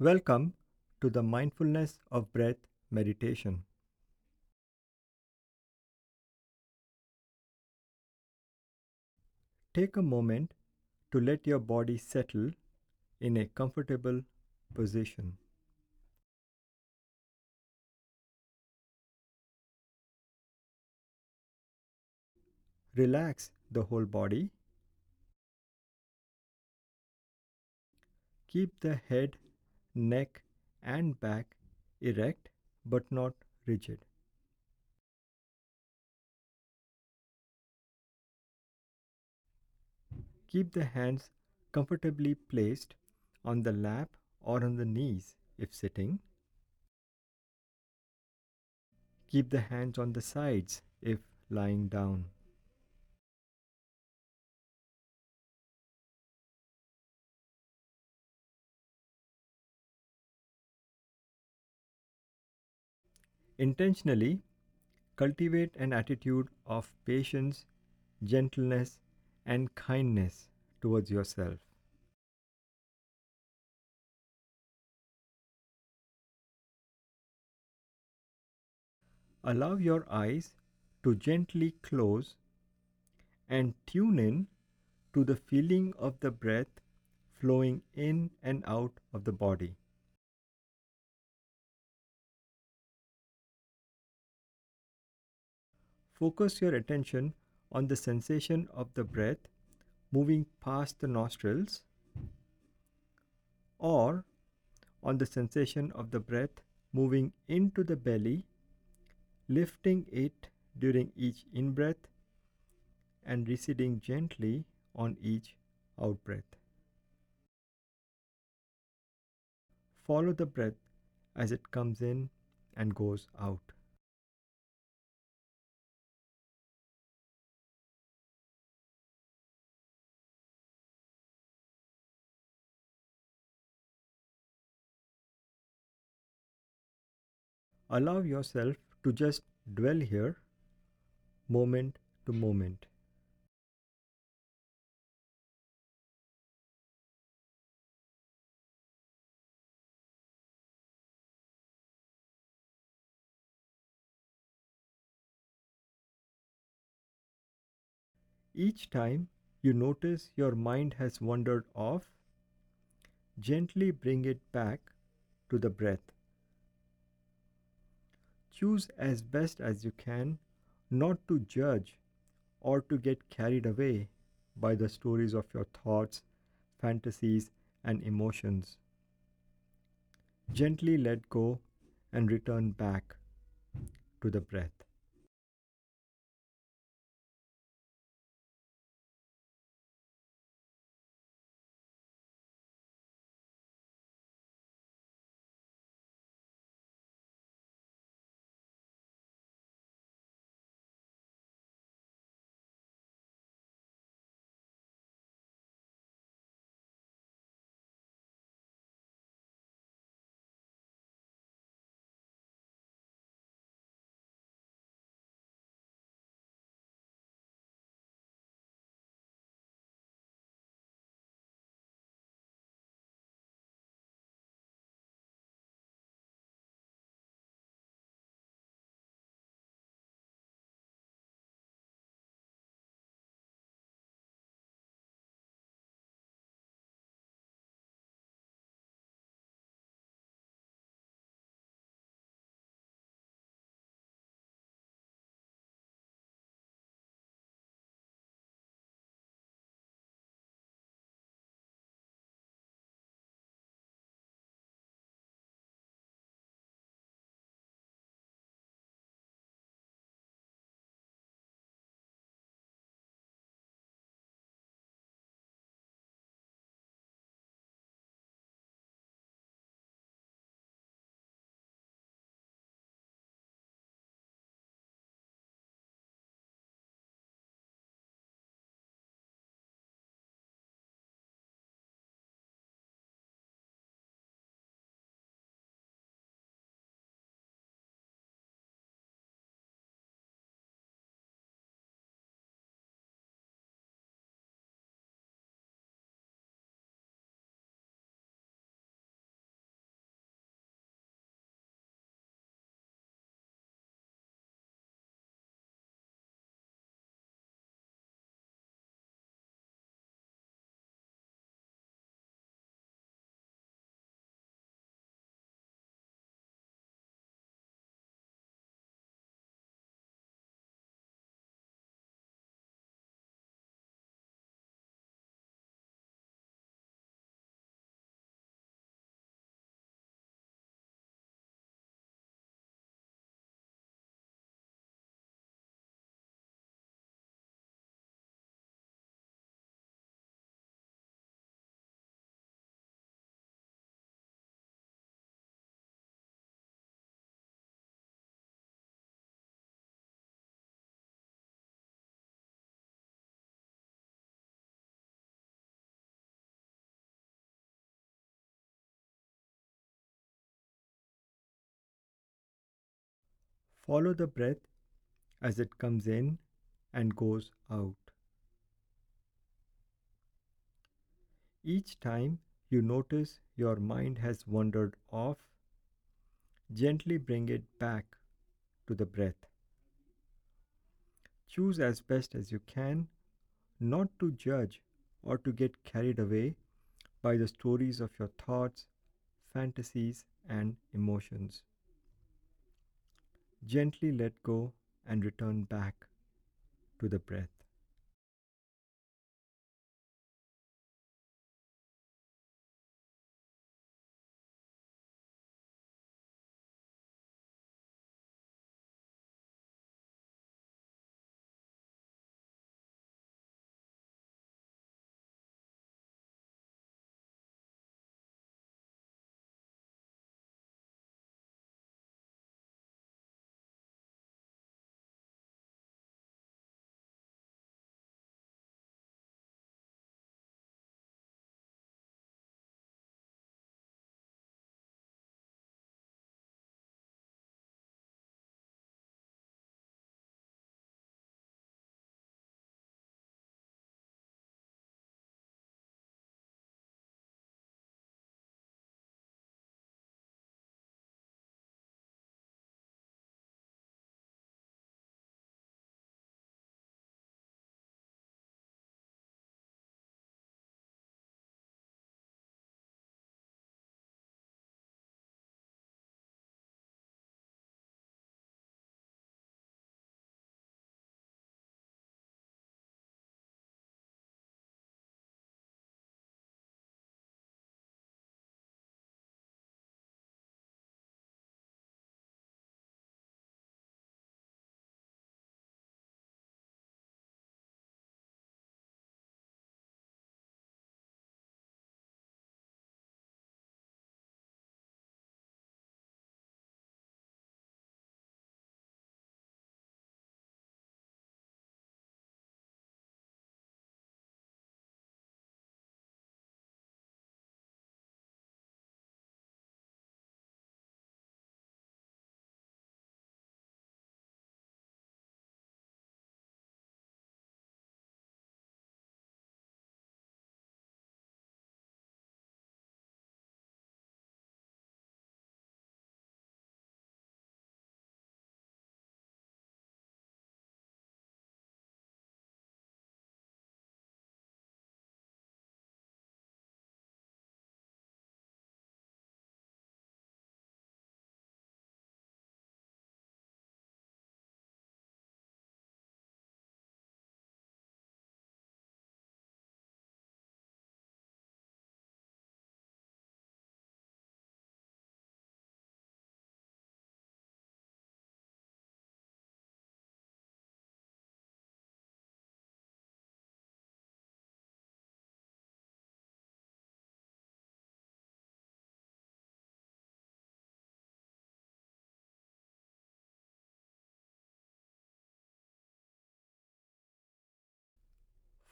Welcome to the Mindfulness of Breath meditation. Take a moment to let your body settle in a comfortable position. Relax the whole body. Keep the head, neck, and back erect but not rigid. Keep the hands comfortably placed on the lap or on the knees if sitting. Keep the hands on the sides if lying down. Intentionally cultivate an attitude of patience, gentleness, and kindness towards yourself. Allow your eyes to gently close and tune in to the feeling of the breath flowing in and out of the body. Focus your attention on the sensation of the breath moving past the nostrils or on the sensation of the breath moving into the belly, lifting it during each in breath and receding gently on each out breath. Follow the breath as it comes in and goes out. Allow yourself to just dwell here moment to moment. Each time you notice your mind has wandered off, gently bring it back to the breath. Choose as best as you can not to judge or to get carried away by the stories of your thoughts, fantasies, and emotions. Gently let go and return back to the breath. Follow the breath as it comes in and goes out. Each time you notice your mind has wandered off, gently bring it back to the breath. Choose as best as you can not to judge or to get carried away by the stories of your thoughts, fantasies, and emotions. Gently let go and return back to the breath.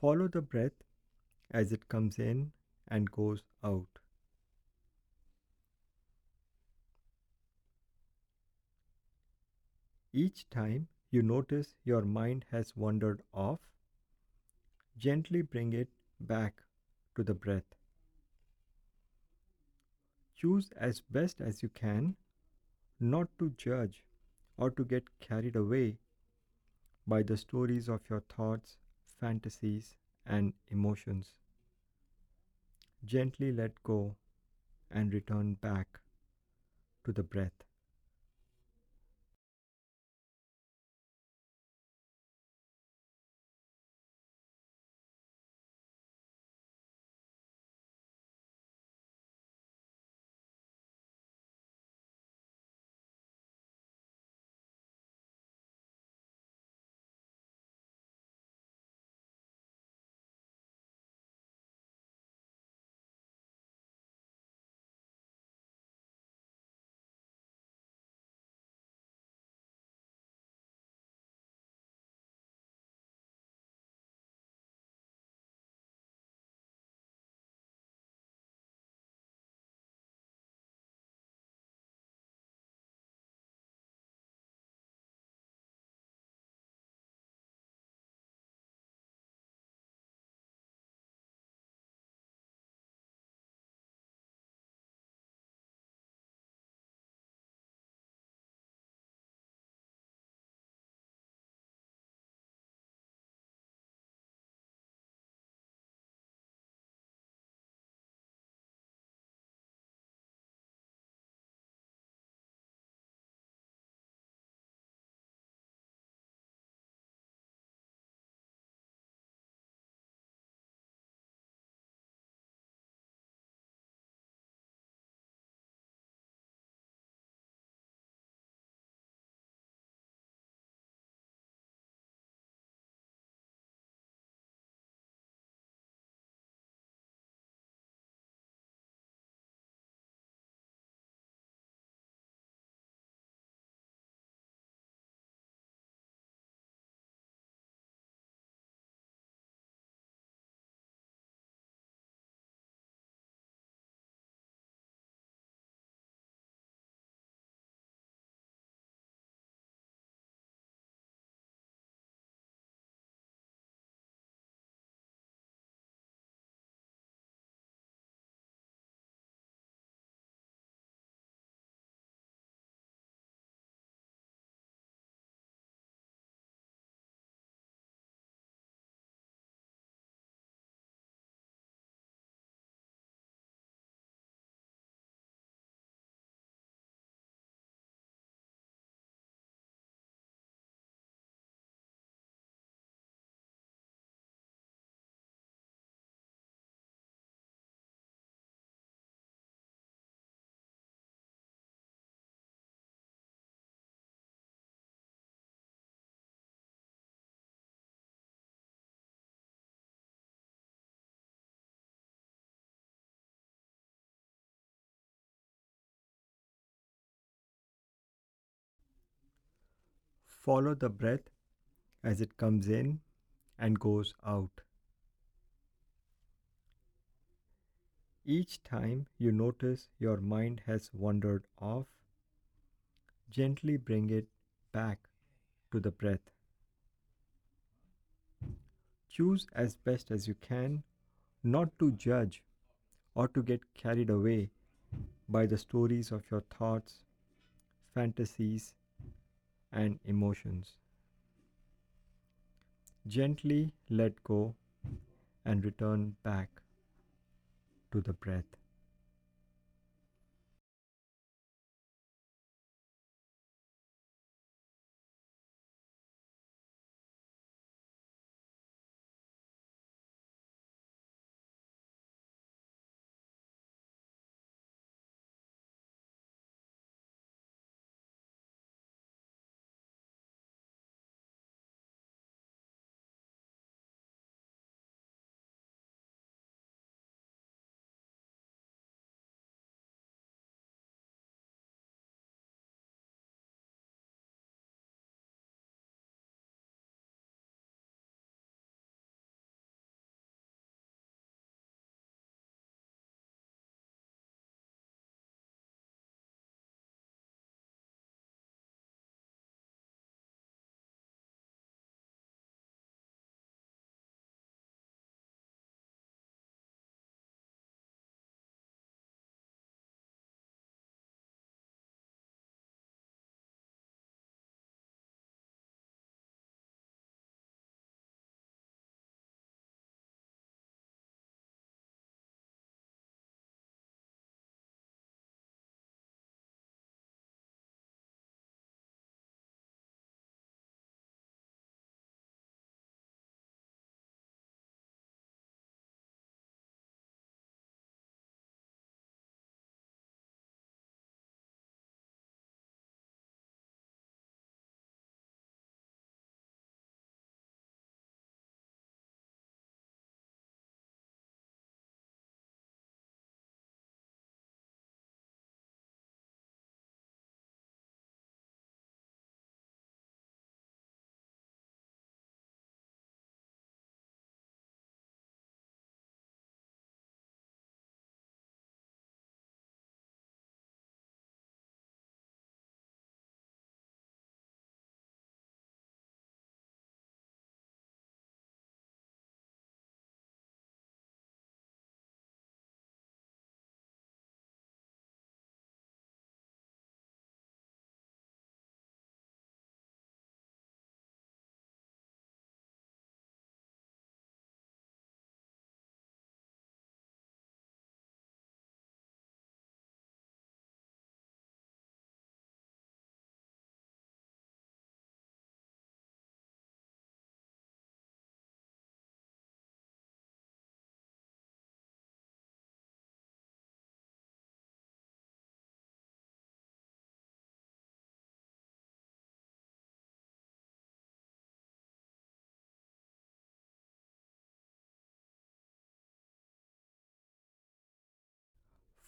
Follow the breath as it comes in and goes out. Each time you notice your mind has wandered off, gently bring it back to the breath. Choose as best as you can not to judge or to get carried away by the stories of your thoughts, fantasies, and emotions. Gently let go and return back to the breath. Follow the breath as it comes in and goes out. Each time you notice your mind has wandered off, gently bring it back to the breath. Choose as best as you can not to judge or to get carried away by the stories of your thoughts, fantasies, and emotions. Gently let go and return back to the breath.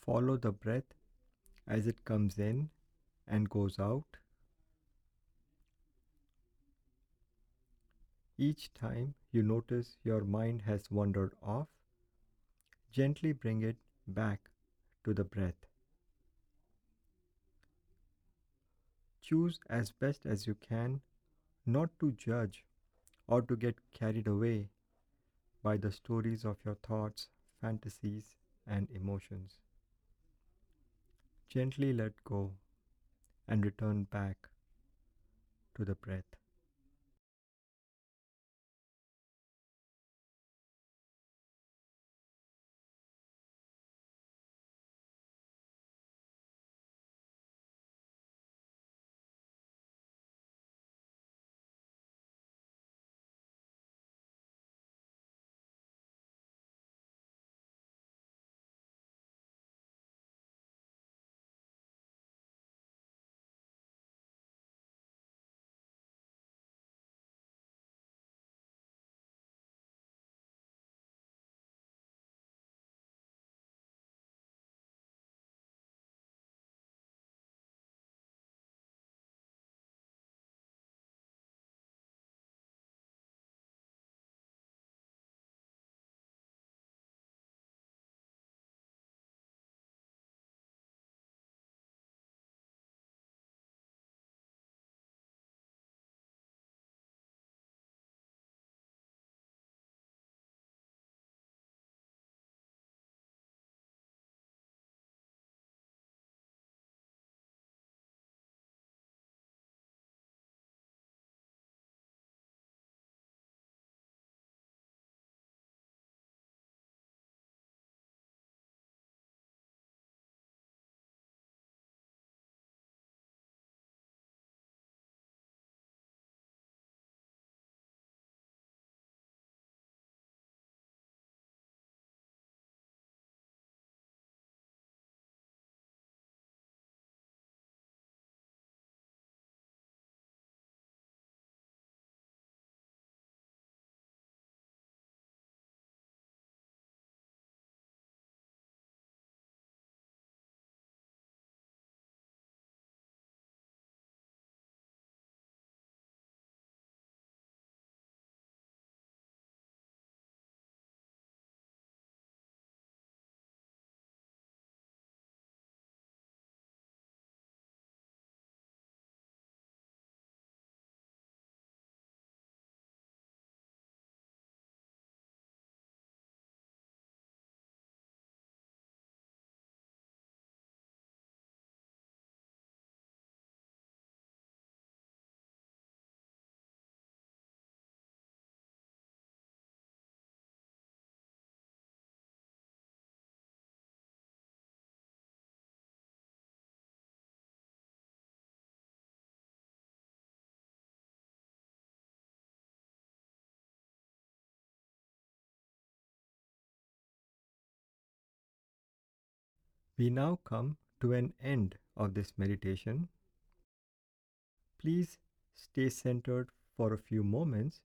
Follow the breath as it comes in and goes out. Each time you notice your mind has wandered off, gently bring it back to the breath. Choose as best as you can not to judge or to get carried away by the stories of your thoughts, fantasies, and emotions. Gently let go and return back to the breath. We now come to an end of this meditation. Please stay centered for a few moments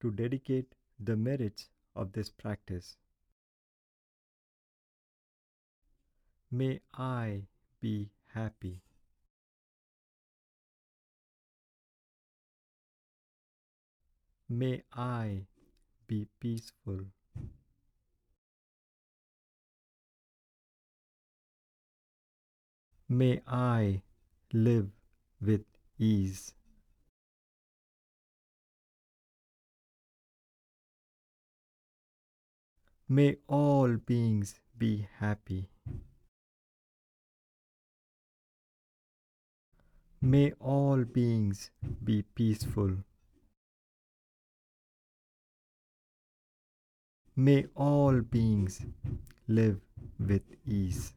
to dedicate the merits of this practice. May I be happy. May I be peaceful. May I live with ease. May all beings be happy. May all beings be peaceful. May all beings live with ease.